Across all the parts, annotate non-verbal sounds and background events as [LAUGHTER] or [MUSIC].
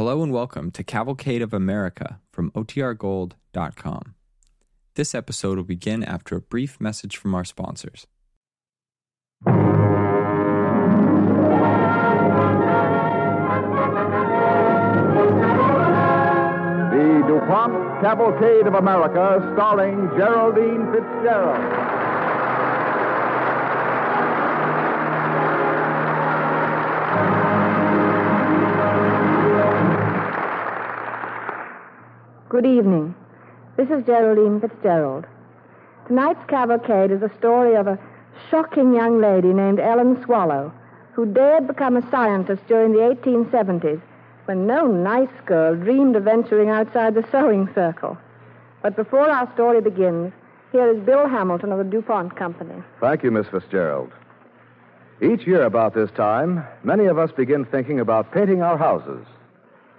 Hello and welcome to Cavalcade of America from OTRGold.com. This episode will begin after a brief message from our sponsors. The DuPont Cavalcade of America, starring Geraldine Fitzgerald. Good evening. This is Geraldine Fitzgerald. Tonight's cavalcade is the story of a shocking young lady named Ellen Swallow, who dared become a scientist during the 1870s when no nice girl dreamed of venturing outside the sewing circle. But before our story begins, here is Bill Hamilton of the DuPont Company. Thank you, Miss Fitzgerald. Each year about this time, many of us begin thinking about painting our houses.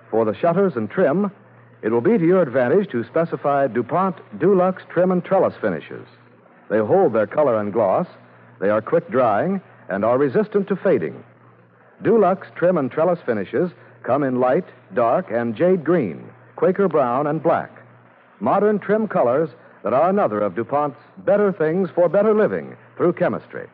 For the shutters and trim, it will be to your advantage to specify DuPont Dulux trim and trellis finishes. They hold their color and gloss, they are quick drying, and are resistant to fading. Dulux trim and trellis finishes come in light, dark, and jade green, Quaker brown, and black. Modern trim colors that are another of DuPont's better things for better living through chemistry.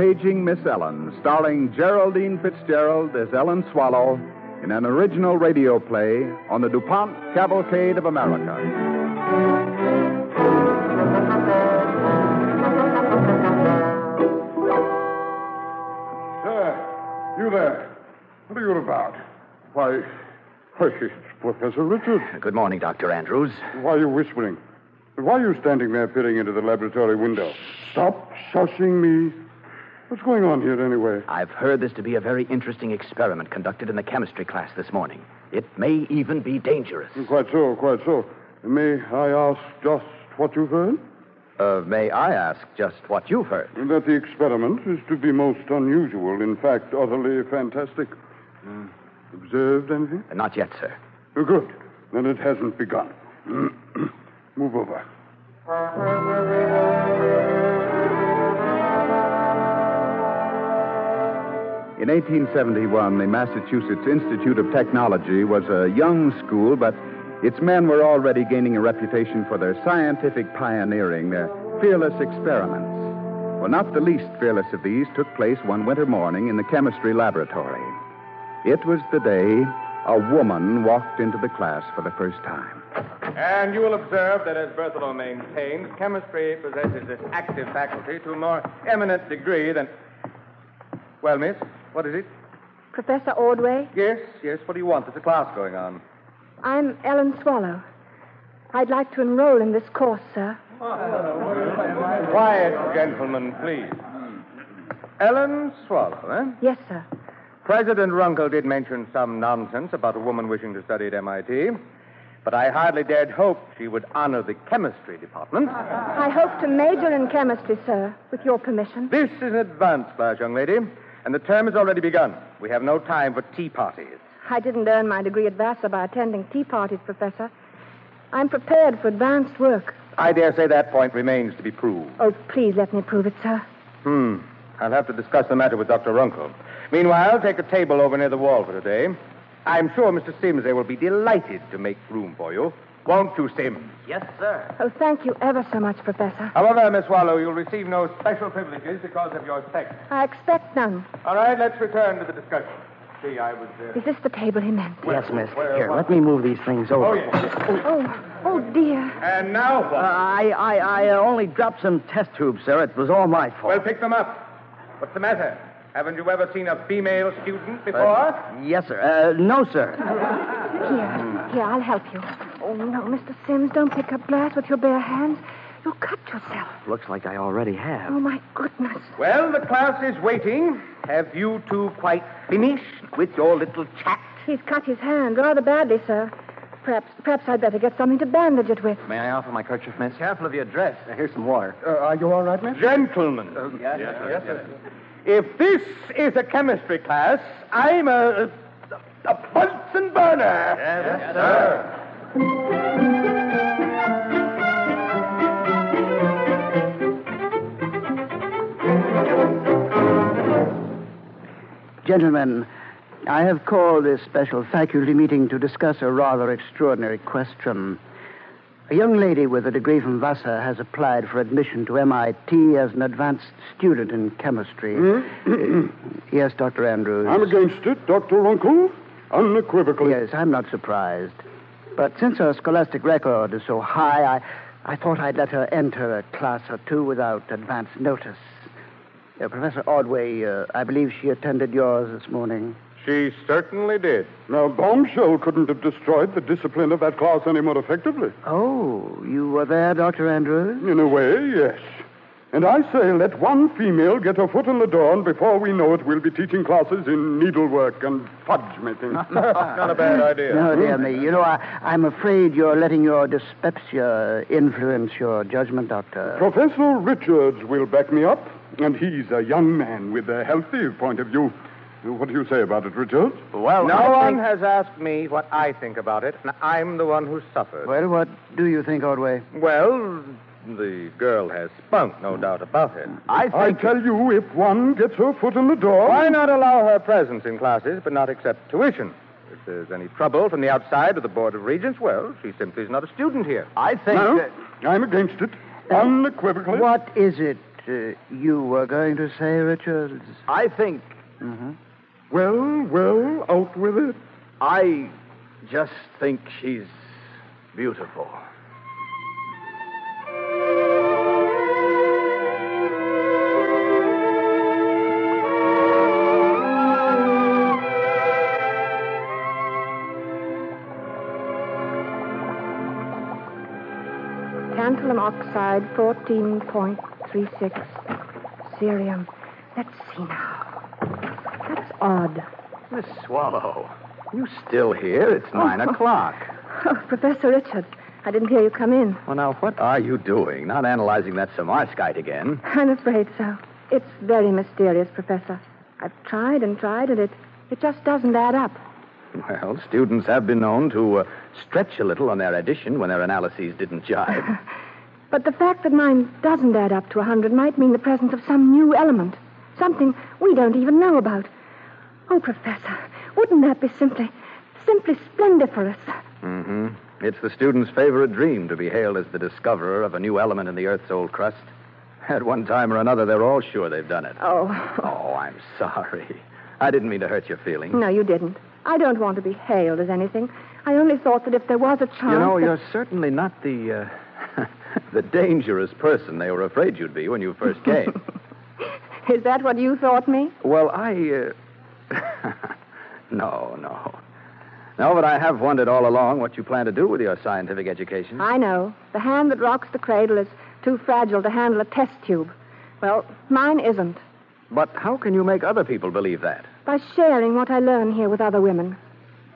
Paging Miss Ellen, starring Geraldine Fitzgerald as Ellen Swallow in an original radio play on the DuPont Cavalcade of America. There, you there. What are you about? Why, why, it's Professor Richard. Good morning, Dr. Andrews. Why are you whispering? Why are you standing there peering into the laboratory window? Stop shushing me. What's going on here anyway? I've heard this to be a very interesting experiment conducted in the chemistry class this morning. It may even be dangerous. Quite so, quite so. May I ask just what you've heard? Uh, may I ask just what you've heard? That the experiment is to be most unusual, in fact, utterly fantastic. Uh, observed anything? Uh, not yet, sir. Uh, good. Then it hasn't begun. [CLEARS THROAT] Move over. [LAUGHS] In 1871, the Massachusetts Institute of Technology was a young school, but its men were already gaining a reputation for their scientific pioneering, their fearless experiments. Well, not the least fearless of these took place one winter morning in the chemistry laboratory. It was the day a woman walked into the class for the first time. And you will observe that, as Berthelot maintains, chemistry possesses this active faculty to a more eminent degree than. Well, miss, what is it? Professor Ordway, Yes, yes, what do you want? There's a class going on. I'm Ellen Swallow. I'd like to enroll in this course, sir. Quiet, gentlemen, please. Ellen Swallow, eh? Yes, sir. President Runkle did mention some nonsense about a woman wishing to study at MIT, but I hardly dared hope she would honor the chemistry department. I hope to major in chemistry, sir, with your permission. This is an advanced class, young lady, and the term has already begun. We have no time for tea parties. I didn't earn my degree at Vassar by attending tea parties, Professor. I'm prepared for advanced work. I dare say that point remains to be proved. Oh, please let me prove it, sir. Hmm. I'll have to discuss the matter with Dr. Runkle. Meanwhile, take a table over near the wall for today. I'm sure Mr. Sims there will be delighted to make room for you. Won't you, Sims? Yes, sir. Oh, thank you ever so much, Professor. However, Miss Swallow, you'll receive no special privileges because of your sex. I expect none. All right, let's return to the discussion. See, I was. Uh... Is this the table he meant? Yes, miss. Where- Here, what? let me move these things over. Oh, yes. yes. Oh, oh, dear. And now Uh, what? I, I, I uh, only dropped some test tubes, sir. It was all my fault. well, pick them up. What's the matter? Haven't you ever seen a female student before? Uh, yes, sir. Uh, no, sir. Here, here, I'll help you. Oh, no, Mr. Sims, don't pick up glass with your bare hands. You'll cut yourself. Looks like I already have. Oh, my goodness. Well, the class is waiting. Have you two quite finished with your little chat? He's cut his hand rather badly, sir. Perhaps, perhaps I'd better get something to bandage it with. May I offer my kerchief, miss? Careful of your dress. Here's some water. Uh, are you all right, miss? Gentlemen, yes, yes, yes, if this is a chemistry class, I'm a, a, a Bunsen burner. Yes, yes sir. Gentlemen, I have called this special faculty meeting to discuss a rather extraordinary question. A young lady with a degree from Vassar has applied for admission to MIT as an advanced student in chemistry. Uh, [CLEARS THROAT] yes, Dr. Andrews. I'm against it, Dr. Runkle. Unequivocally. Yes, I'm not surprised. But since her scholastic record is so high, I, I thought I'd let her enter a class or two without advance notice. Uh, Professor Ordway, uh, I believe she attended yours this morning. She certainly did. Now, Bombshell couldn't have destroyed the discipline of that class any more effectively. Oh, you were there, Dr. Andrews? In a way, yes. And I say let one female get her foot in the door, and before we know it, we'll be teaching classes in needlework and fudge making. [LAUGHS] Not a bad idea. No, dear me. You know, I, I'm afraid you're letting your dyspepsia influence your judgment, Doctor. Professor Richards will back me up, and he's a young man with a healthy point of view. What do you say about it, Richards? Well, no I one think- has asked me what I think about it, and I'm the one who suffered. Well, what do you think, Ordway? Well, the girl has spunk, no doubt about it. I I tell you, if one gets her foot in the door. Why not allow her presence in classes, but not accept tuition? If there's any trouble from the outside of the Board of Regents, well, she simply is not a student here. I think. No, that- I'm against it. Unequivocally. What is it uh, you were going to say, Richards? I think Mm-hmm. Well, well, out with it. I just think she's beautiful. Tantalum oxide, 14.36. Cerium. Let's see now. Odd. Miss Swallow, you still here? It's nine o'clock. Oh, Professor Richard, I didn't hear you come in. Well, now, what are you doing? Not analyzing that Samarskite again. I'm afraid so. It's very mysterious, Professor. I've tried and tried, and it, it just doesn't add up. Well, students have been known to uh, stretch a little on their addition when their analyses didn't jive. [LAUGHS] But the fact that mine doesn't add up to a 100 might mean the presence of some new element, something we don't even know about. Oh, Professor, wouldn't that be simply, simply splendiferous? mm-hmm. It's the student's favorite dream to be hailed as the discoverer of a new element in the Earth's old crust. At one time or another, they're all sure they've done it. Oh, Oh, I'm sorry. I didn't mean to hurt your feelings. no, you didn't. I don't want to be hailed as anything. I only thought that if there was a chance. You know, that- you're certainly not the uh, [LAUGHS] the dangerous person they were afraid you'd be when you first came. [LAUGHS] Is that what you thought me? well, I. Uh... [LAUGHS] no, no. No, but I have wondered all along what you plan to do with your scientific education. I know. The hand that rocks the cradle is too fragile to handle a test tube. Well, mine isn't. But how can you make other people believe that? By sharing what I learn here with other women.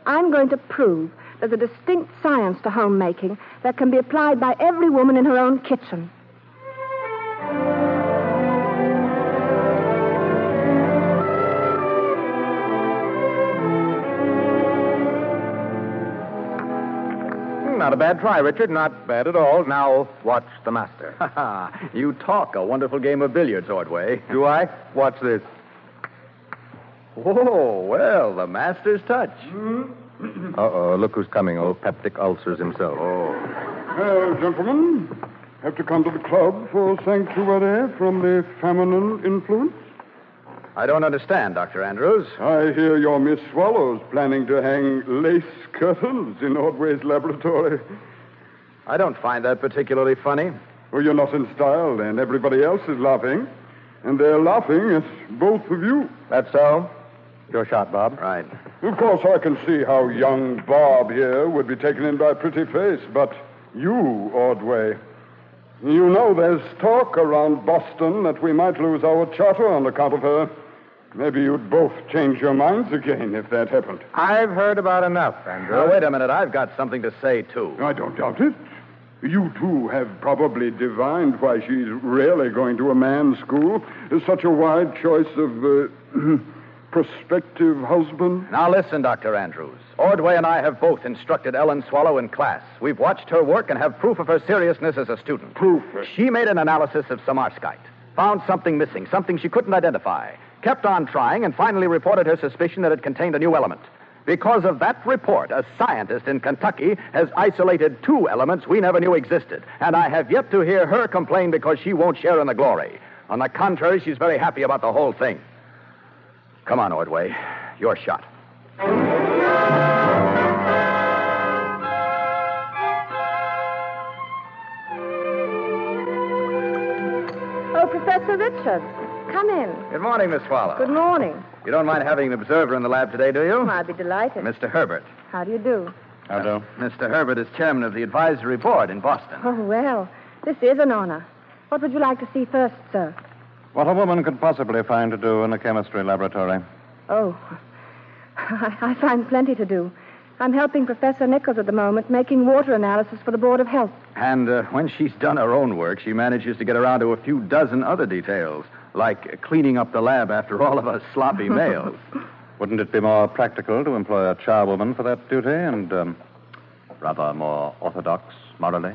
I'm going to prove there's a distinct science to homemaking that can be applied by every woman in her own kitchen. Not a bad try, Richard. Not bad at all. Now, watch the master. [LAUGHS] you talk a wonderful game of billiards, Ordway. Do I? Watch this. Oh, well, the master's touch. Hmm? [CLEARS THROAT] Uh-oh, look who's coming. Old peptic ulcers himself. Oh. Well, gentlemen, have to come to the club for sanctuary from the feminine influence? I don't understand, Dr. Andrews. I hear your Miss Swallow's planning to hang lace curtains in Ordway's laboratory. I don't find that particularly funny. Well, you're not in style, then. Everybody else is laughing. And they're laughing at both of you. That's so? Your shot, Bob. Right. Of course, I can see how young Bob here would be taken in by a pretty face, but you, Ordway. You know there's talk around Boston that we might lose our charter on account of her. Maybe you'd both change your minds again if that happened. I've heard about enough, Andrew. Now, wait a minute. I've got something to say, too. I don't doubt it. You, too, have probably divined why she's really going to a man's school. Such a wide choice of uh, [CLEARS THROAT] prospective husband. Now, listen, Dr. Andrews. Ordway and I have both instructed Ellen Swallow in class. We've watched her work and have proof of her seriousness as a student. Proof. She made an analysis of Samarskite, found something missing, something she couldn't identify, kept on trying, and finally reported her suspicion that it contained a new element. Because of that report, a scientist in Kentucky has isolated two elements we never knew existed, and I have yet to hear her complain because she won't share in the glory. On the contrary, she's very happy about the whole thing. Come on, Ordway. Your shot. Oh, Professor Richards, come in. Good morning, Miss Swallow. Good morning. You don't mind having an observer in the lab today, do you? Oh, I'd be delighted. Mr. Herbert. How do you do? How do? Mr. Herbert is chairman of the advisory board in Boston. Oh, well, this is an honor. What would you like to see first, sir? What a woman could possibly find to do in a chemistry laboratory. Oh, [LAUGHS] I, I find plenty to do. I'm helping Professor Nichols at the moment making water analysis for the Board of Health. And uh, when she's done her own work, she manages to get around to a few dozen other details, like cleaning up the lab after all of us sloppy [LAUGHS] males. Wouldn't it be more practical to employ a charwoman for that duty and um, rather more orthodox morally?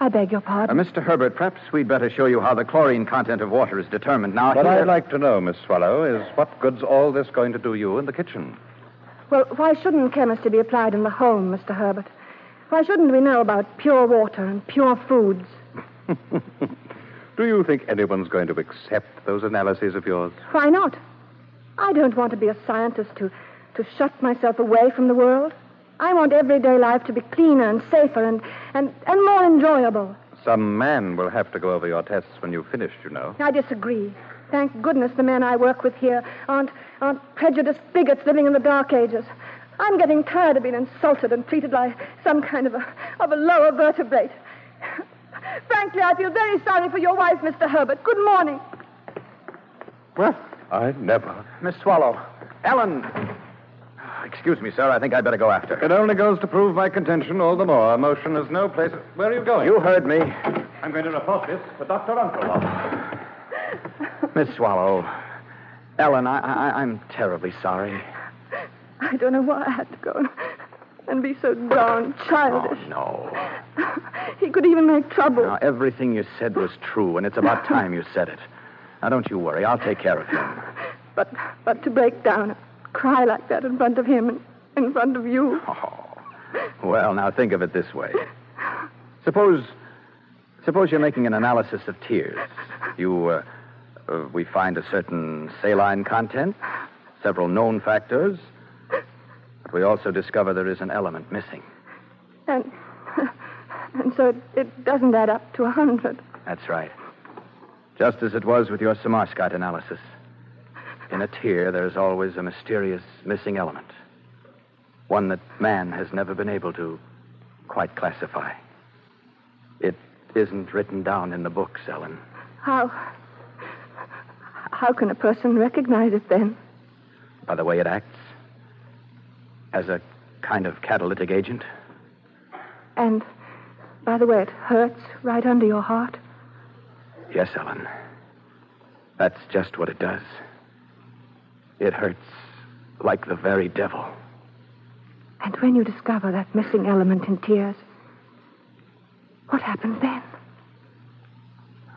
I beg your Uh, pardon. Mr. Herbert, perhaps we'd better show you how the chlorine content of water is determined. Now, What here- I'd like to know, Miss Swallow, is what good's all this going to do you in the kitchen? Well, why shouldn't chemistry be applied in the home, Mr. Herbert? Why shouldn't we know about pure water and pure foods? [LAUGHS] Do you think anyone's going to accept those analyses of yours? Why not? I don't want to be a scientist to, to shut myself away from the world. I want everyday life to be cleaner and safer and, and, and more enjoyable. Some man will have to go over your tests when you've finished, you know. I disagree. Thank goodness the men I work with here aren't, aren't prejudiced bigots living in the dark ages. I'm getting tired of being insulted and treated like some kind of a, of a lower vertebrate. Frankly, I feel very sorry for your wife, Mr. Herbert. Good morning. Well, I never. Miss Swallow. Ellen. Ah, excuse me, sir. I think I'd better go after. It only goes to prove my contention all the more. Emotion has no place. Where are you going? You heard me. I'm going to report this to Dr. Runkle. [SIGHS] Miss Swallow. Ellen, I, I, I'm terribly sorry. I don't know why I had to go and be so darn childish. Oh, childish. no. He could even make trouble. Now, everything you said was true, and it's about [LAUGHS] time you said it. Now, don't you worry. I'll take care of him. But but to break down and cry like that in front of him and in front of you. Oh. Well, now think of it this way. Suppose, suppose you're making an analysis of tears. You, uh, uh, we find a certain saline content, several known factors, but we also discover there is an element missing. And and so it, it doesn't add up to a hundred. That's right. Just as it was with your Samarskite analysis. In a tear, there's always a mysterious missing element. One that man has never been able to quite classify. It isn't written down in the books, Ellen. How how can a person recognize it then? By the way it acts. As a kind of catalytic agent. And by the way, it hurts right under your heart. Yes, Ellen. That's just what it does. It hurts like the very devil. And when you discover that missing element in tears, what happens then?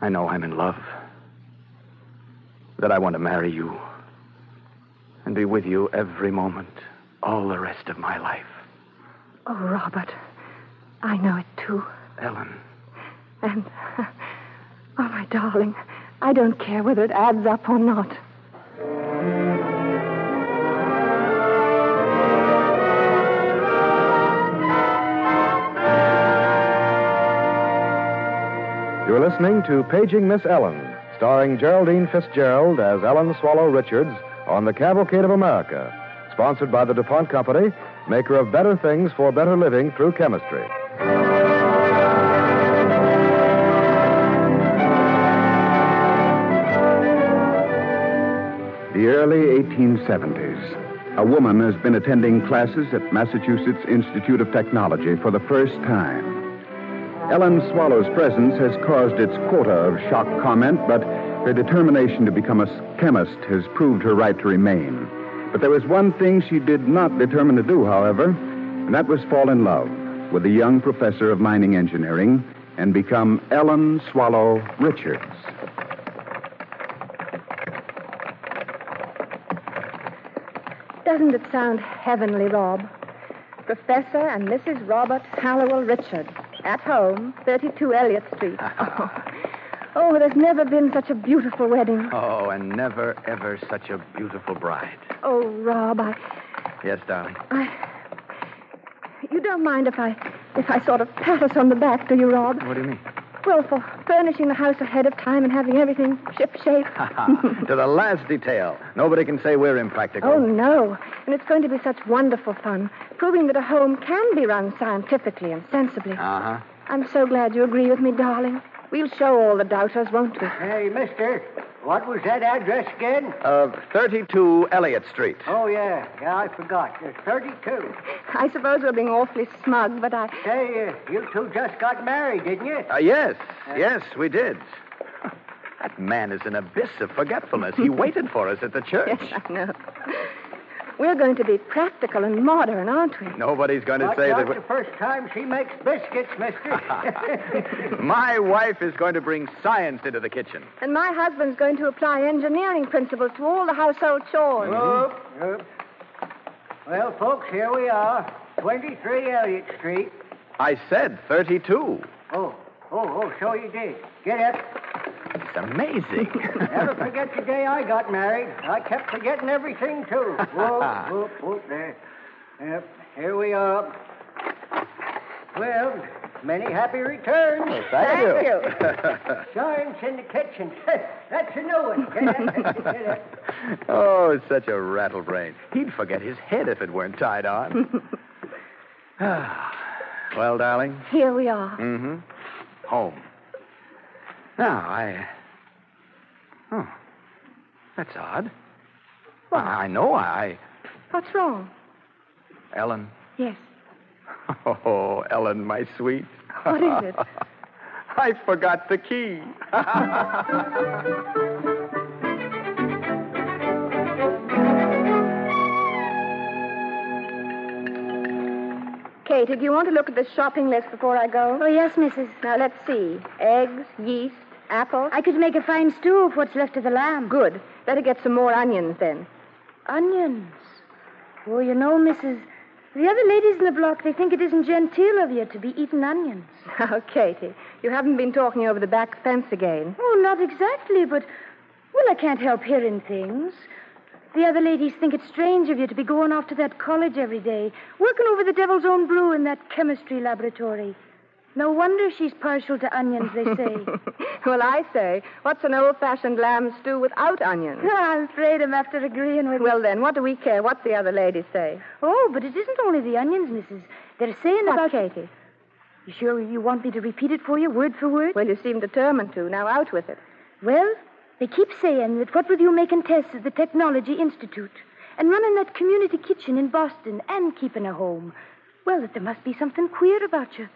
I know I'm in love. That I want to marry you. And be with you every moment, all the rest of my life. Oh, Robert, I know it too. Ellen, And, [LAUGHS] oh, my darling, I don't care whether it adds up or not. You're listening to Paging Miss Ellen, starring Geraldine Fitzgerald as Ellen Swallow Richards on the Cavalcade of America, sponsored by the DuPont Company, maker of better things for better living through chemistry. The early 1870s. A woman has been attending classes at Massachusetts Institute of Technology for the first time. Ellen Swallow's presence has caused its quota of shock comment, but her determination to become a chemist has proved her right to remain. But there was one thing she did not determine to do, however, and that was fall in love with a young professor of mining engineering and become Ellen Swallow Richards. Doesn't it sound heavenly, Rob? Professor and Mrs. Robert Hallowell Richards, at home, 32 Elliott Street. oh. [LAUGHS] oh, there's never been such a beautiful wedding. Oh, and never, ever such a beautiful bride. Oh, Rob, I. Yes, darling. I. You don't mind if I, if I sort of pat us on the back, do you, Rob? What do you mean? Well, for furnishing the house ahead of time and having everything shipshape. [LAUGHS] to the last detail. Nobody can say we're impractical. Oh, no. And it's going to be such wonderful fun, proving that a home can be run scientifically and sensibly. Uh huh. I'm so glad you agree with me, darling. We'll show all the doubters, won't we? Hey, mister, what was that address again? Uh, 32 Elliott Street. Oh, yeah. Yeah, I forgot. There's 32. I suppose we're being awfully smug, but I. Say, uh, you two just got married, didn't you? Uh, yes. Yes, we did. That man is an abyss of forgetfulness. He [LAUGHS] waited for us at the church. Yes, I know. We're going to be practical and modern, aren't we? Nobody's going to But say not that. the first time she makes biscuits, mister. [LAUGHS] My wife is going to bring science into the kitchen. And my husband's going to apply engineering principles to all the household chores. Whoop, whoop. Well, folks, here we are. 23 Elliott Street. I said 32. Oh, oh, oh, so you did. Get up. It's amazing. [LAUGHS] Never forget the day I got married. I kept forgetting everything, too. [LAUGHS] Whoop, whoop, whoop, there. Yep, here we are. Well, many happy returns. Thank Thank you. Science [LAUGHS] in the kitchen. That's a new one. Get up, get up. oh, it's such a rattlebrain. He'd forget his head if it weren't tied on. [SIGHS] well, darling. Here we are. Mm-hmm. Home. Now, I. Oh. That's odd. Well, I know I. What's wrong? Ellen. Yes. [LAUGHS] Oh, Ellen, my sweet. What is it? [LAUGHS] I forgot the key. [LAUGHS] Katie, do you want to look at the shopping list before I go? Oh, yes, Mrs. Now, let's see. Eggs, yeast, apples. I could make a fine stew of what's left of the lamb. Good. Better get some more onions then. Onions. Oh, you know, Mrs. The other ladies in the block, they think it isn't genteel of you to be eating onions. Now, [LAUGHS] oh, Katie, you haven't been talking over the back fence again. Oh, not exactly, but, well, I can't help hearing things. The other ladies think it's strange of you to be going off to that college every day, working over the devil's own brew in that chemistry laboratory. No wonder she's partial to onions, they say. [LAUGHS] well, I say, what's an old-fashioned lamb stew without onions? I'm afraid I'm after agreeing with Well, then, what do we care what the other ladies say? Oh, but it isn't only the onions, Mrs. They're saying What, about Katie? You sure you want me to repeat it for you, word for word? Well, you seem determined to. Now, out with it. Well, they keep saying that what with you making tests at the Technology Institute and running that community kitchen in Boston and keeping a home, well, that there must be something queer about you.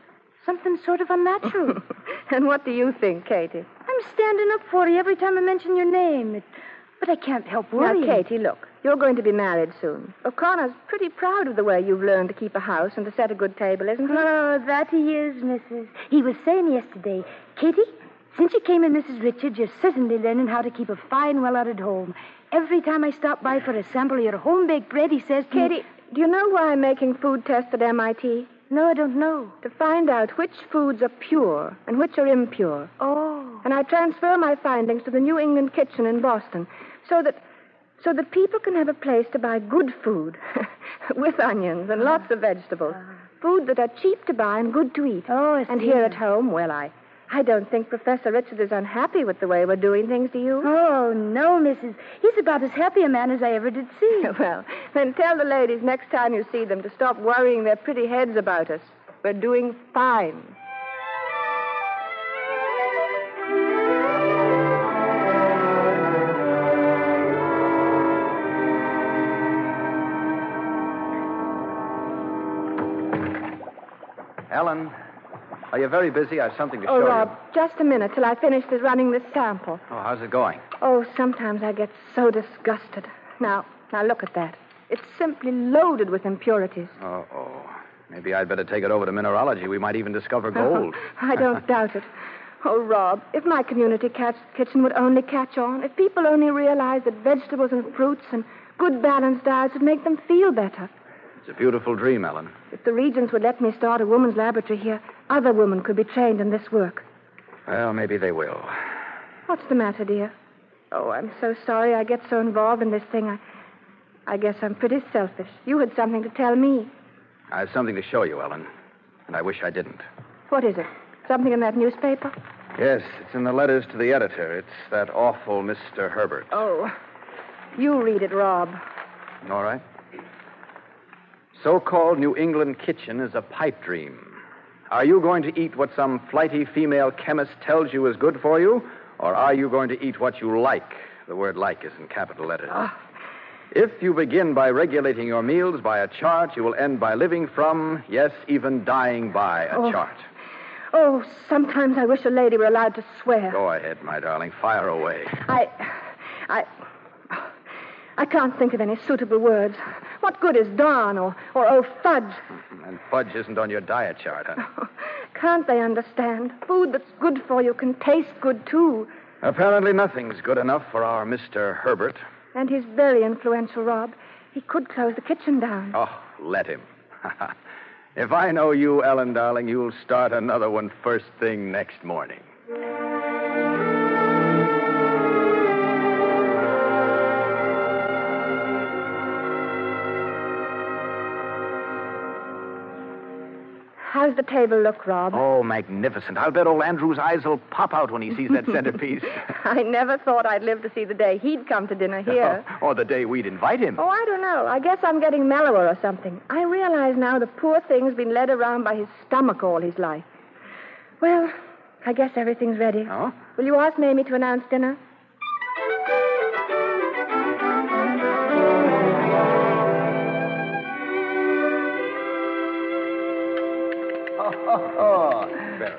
Something sort of unnatural. [LAUGHS] and what do you think, Katie? I'm standing up for you every time I mention your name. It, but I can't help worrying. Now, Katie, look. You're going to be married soon. O'Connor's pretty proud of the way you've learned to keep a house and to set a good table, isn't he? Oh, that he is, Mrs. He was saying yesterday, Katie, since you came in, Mrs. Richards, you're certainly learning how to keep a fine, well-ordered home. Every time I stop by for a sample of your home-baked bread, he says me, Katie, do you know why I'm making food tests at MIT? No, I don't know. To find out which foods are pure and which are impure. Oh. And I transfer my findings to the New England kitchen in Boston so that so that people can have a place to buy good food [LAUGHS] with onions and lots of vegetables. Ah. Food that are cheap to buy and good to eat. Oh, I And here at home, well, I I don't think Professor Richard is unhappy with the way we're doing things, do you? Oh, no, Mrs. He's about as happy a man as I ever did see. [LAUGHS] well, then tell the ladies next time you see them to stop worrying their pretty heads about us. We're doing fine. Ellen, are you very busy? I have something to Oh, show Rob, you. Oh, Rob, just a minute till I finish this running this sample. Oh, how's it going? Oh, sometimes I get so disgusted. Now, now look at that. It's simply loaded with impurities. Oh, oh. Maybe I'd better take it over to mineralogy. We might even discover uh-huh. gold. I don't [LAUGHS] doubt it. Oh, Rob, if my community catch, kitchen would only catch on, if people only realized that vegetables and fruits and good balanced diets would make them feel better. It's a beautiful dream, Ellen. If the Regents would let me start a woman's laboratory here, other women could be trained in this work. Well, maybe they will. What's the matter, dear? Oh, I'm so sorry I get so involved in this thing. I, I guess I'm pretty selfish. You had something to tell me. I have something to show you, Ellen, and I wish I didn't. What is it? Something in that newspaper? Yes, it's in the letters to the editor. It's that awful Mr. Herbert. Oh, you read it, Rob. All right. So called New England kitchen is a pipe dream. Are you going to eat what some flighty female chemist tells you is good for you, or are you going to eat what you like? The word like is in capital letters. Ah. If you begin by regulating your meals by a chart, you will end by living from, yes, even dying by a Oh. chart. Oh, sometimes I wish a lady were allowed to swear. Go ahead, my darling. Fire away. I. I. I can't think of any suitable words. What good is darn or, or oh fudge? Mm, and fudge isn't on your diet chart, huh? [LAUGHS] Can't they understand? Food that's good for you can taste good too. Apparently, nothing's good enough for our Mr. Herbert. And he's very influential, Rob. He could close the kitchen down. Oh, let him. [LAUGHS] if I know you, Ellen, darling, you'll start another one first thing next morning. How's the table look, Rob? Oh, magnificent. I'll bet old Andrew's eyes will pop out when he sees that [LAUGHS] centerpiece. [LAUGHS] I never thought I'd live to see the day he'd come to dinner here. [LAUGHS] or the day we'd invite him. Oh, I don't know. I guess I'm getting mellower or something. I realize now the poor thing's been led around by his stomach all his life. Well, I guess everything's ready. Oh? Will you ask Mamie to announce dinner?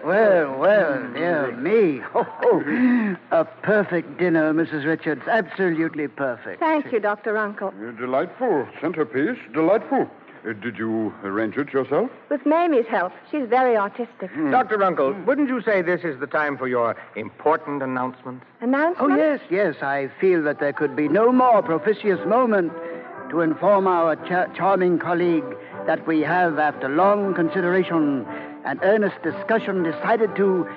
Well, well, dear me. Oh, oh. A perfect dinner, Mrs. Richards. Absolutely perfect. Thank you, Dr. Runkle. Uh, delightful. Centerpiece. Delightful. Uh, did you arrange it yourself? With Mamie's help. She's very artistic. Dr. Runkle, wouldn't you say this is the time for your important announcement? Announcement? Oh, yes, yes. I feel that there could be no more propitious moment to inform our cha- charming colleague that we have, after long consideration and earnest discussion, decided to.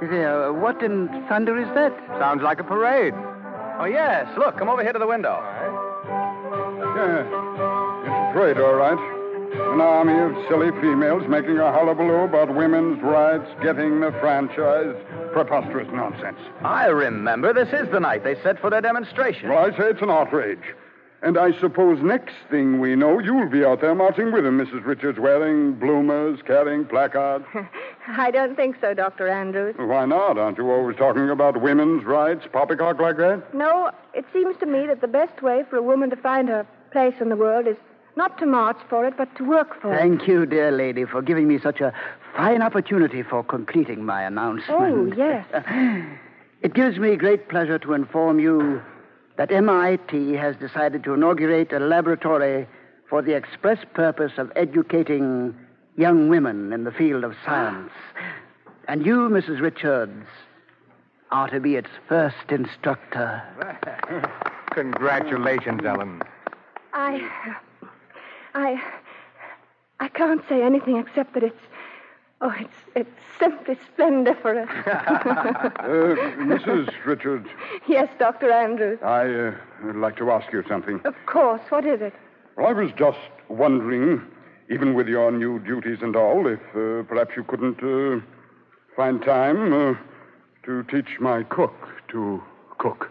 Uh, what in thunder is that? Sounds like a parade. Oh, yes. Look, come over here to the window. Yeah. It's a parade, all right. An army of silly females making a hullabaloo about women's rights, getting the franchise. Preposterous nonsense. I remember. This is the night they set for their demonstration. Well, I say it's an outrage. And I suppose next thing we know, you'll be out there marching with them, Mrs. Richards, wearing bloomers, carrying placards. [LAUGHS] I don't think so, Dr. Andrews. Why not? Aren't you always talking about women's rights, poppycock like that? No, it seems to me that the best way for a woman to find her place in the world is not to march for it, but to work for it. Thank you, dear lady, for giving me such a fine opportunity for completing my announcement. Oh, yes. [LAUGHS] It gives me great pleasure to inform you that MIT has decided to inaugurate a laboratory for the express purpose of educating young women in the field of science. And you, Mrs. Richards, are to be its first instructor. [LAUGHS] Congratulations, Ellen. I. I. I can't say anything except that it's. Oh, it's it's simply splendiferous. [LAUGHS] Uh, Mrs. Richards, yes, Dr. Andrews. I uh, would like to ask you something. Of course. What is it? Well, I was just wondering, even with your new duties and all, if uh, perhaps you couldn't uh, find time uh, to teach my cook to cook.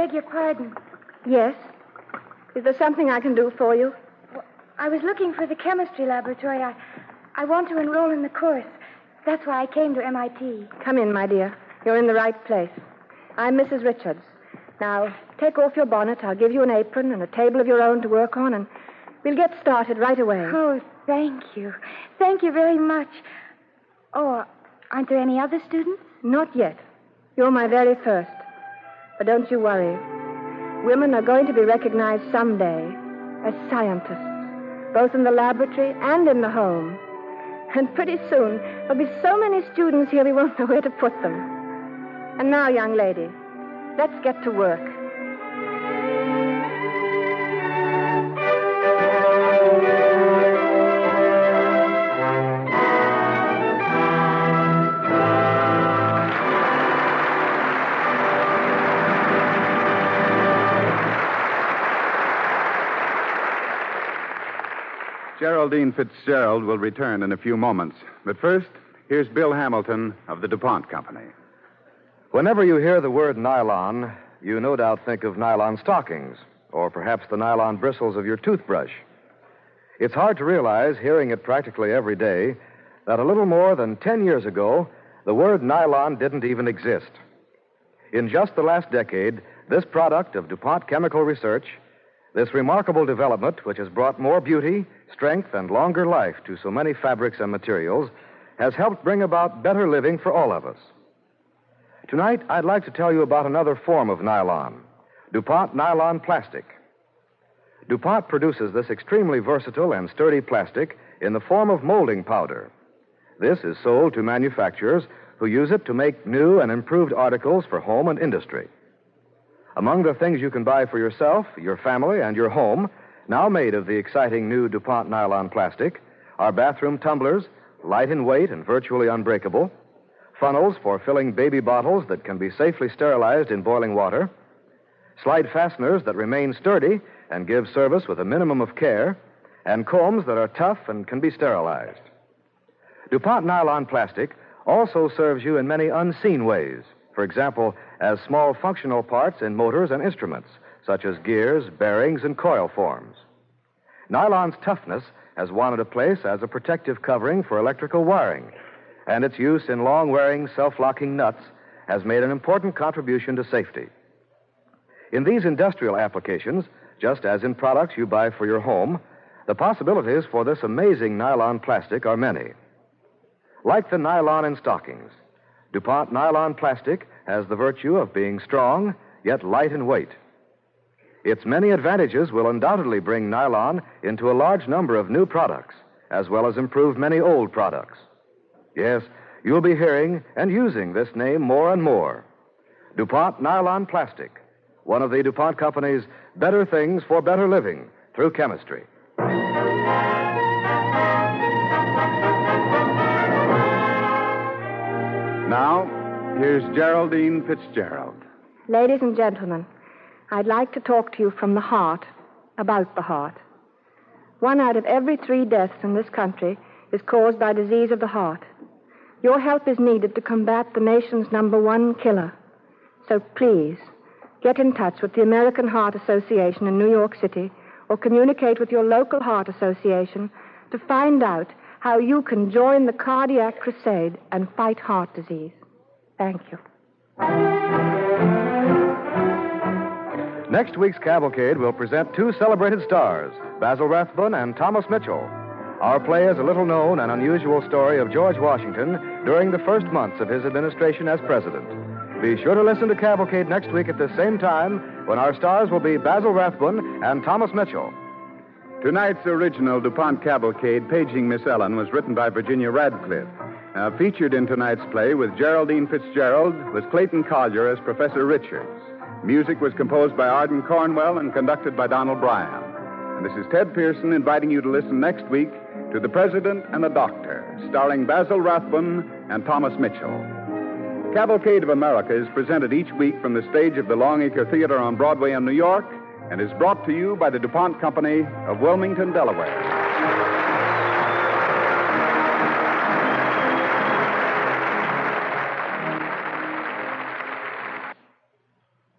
Beg your pardon. Yes. Is there something I can do for you? I was looking for the chemistry laboratory. I, I want to enroll in the course. That's why I came to MIT. Come in, my dear. You're in the right place. I'm Mrs. Richards. Now, take off your bonnet. I'll give you an apron and a table of your own to work on, and we'll get started right away. Oh, thank you. Thank you very much. Oh, aren't there any other students? Not yet. You're my very first. But don't you worry. women are going to be recognized someday as scientists, both in the laboratory and in the home. And pretty soon, there'll be so many students here we won't know where to put them. And now, young lady, let's get to work. Geraldine Fitzgerald will return in a few moments. But first, here's Bill Hamilton of the DuPont Company. Whenever you hear the word nylon, you no doubt think of nylon stockings, or perhaps the nylon bristles of your toothbrush. It's hard to realize, hearing it practically every day, that a little more than 10 years ago, the word nylon didn't even exist. In just the last decade, this product of DuPont Chemical Research, this remarkable development, which has brought more beauty, strength, and longer life to so many fabrics and materials, has helped bring about better living for all of us. Tonight, I'd like to tell you about another form of nylon DuPont nylon plastic. DuPont produces this extremely versatile and sturdy plastic in the form of molding powder. This is sold to manufacturers who use it to make new and improved articles for home and industry. Among the things you can buy for yourself, your family, and your home, now made of the exciting new DuPont nylon plastic, are bathroom tumblers, light in weight and virtually unbreakable, funnels for filling baby bottles that can be safely sterilized in boiling water, slide fasteners that remain sturdy and give service with a minimum of care, and combs that are tough and can be sterilized. DuPont nylon plastic also serves you in many unseen ways. For example, as small functional parts in motors and instruments, such as gears, bearings, and coil forms. Nylon's toughness has it a place as a protective covering for electrical wiring, and its use in long wearing, self locking nuts has made an important contribution to safety. In these industrial applications, just as in products you buy for your home, the possibilities for this amazing nylon plastic are many. Like the nylon in stockings, DuPont nylon plastic has the virtue of being strong, yet light in weight. Its many advantages will undoubtedly bring nylon into a large number of new products, as well as improve many old products. Yes, you'll be hearing and using this name more and more. DuPont Nylon Plastic, one of the DuPont Company's better things for better living through chemistry. Now, here's Geraldine Fitzgerald. Ladies and gentlemen, I'd like to talk to you from the heart about the heart. One out of every three deaths in this country is caused by disease of the heart. Your help is needed to combat the nation's number one killer. So please, get in touch with the American Heart Association in New York City or communicate with your local heart association to find out how you can join the cardiac crusade and fight heart disease. Thank you. Next week's Cavalcade will present two celebrated stars, Basil Rathbone and Thomas Mitchell. Our play is a little known and unusual story of George Washington during the first months of his administration as president. Be sure to listen to Cavalcade next week at the same time when our stars will be Basil Rathbone and Thomas Mitchell. Tonight's original DuPont Cavalcade, Paging Miss Ellen, was written by Virginia Radcliffe. Uh, featured in tonight's play with Geraldine Fitzgerald was Clayton Collyer as Professor Richards. Music was composed by Ardon Cornwell and conducted by Donald Bryan. And this is Ted Pearson inviting you to listen next week to The President and the Doctor, starring Basil Rathbone and Thomas Mitchell. Cavalcade of America is presented each week from the stage of the Longacre Theater on Broadway in New York and is brought to you by the DuPont Company of Wilmington, Delaware.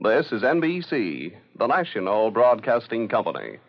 This is NBC, the national broadcasting company.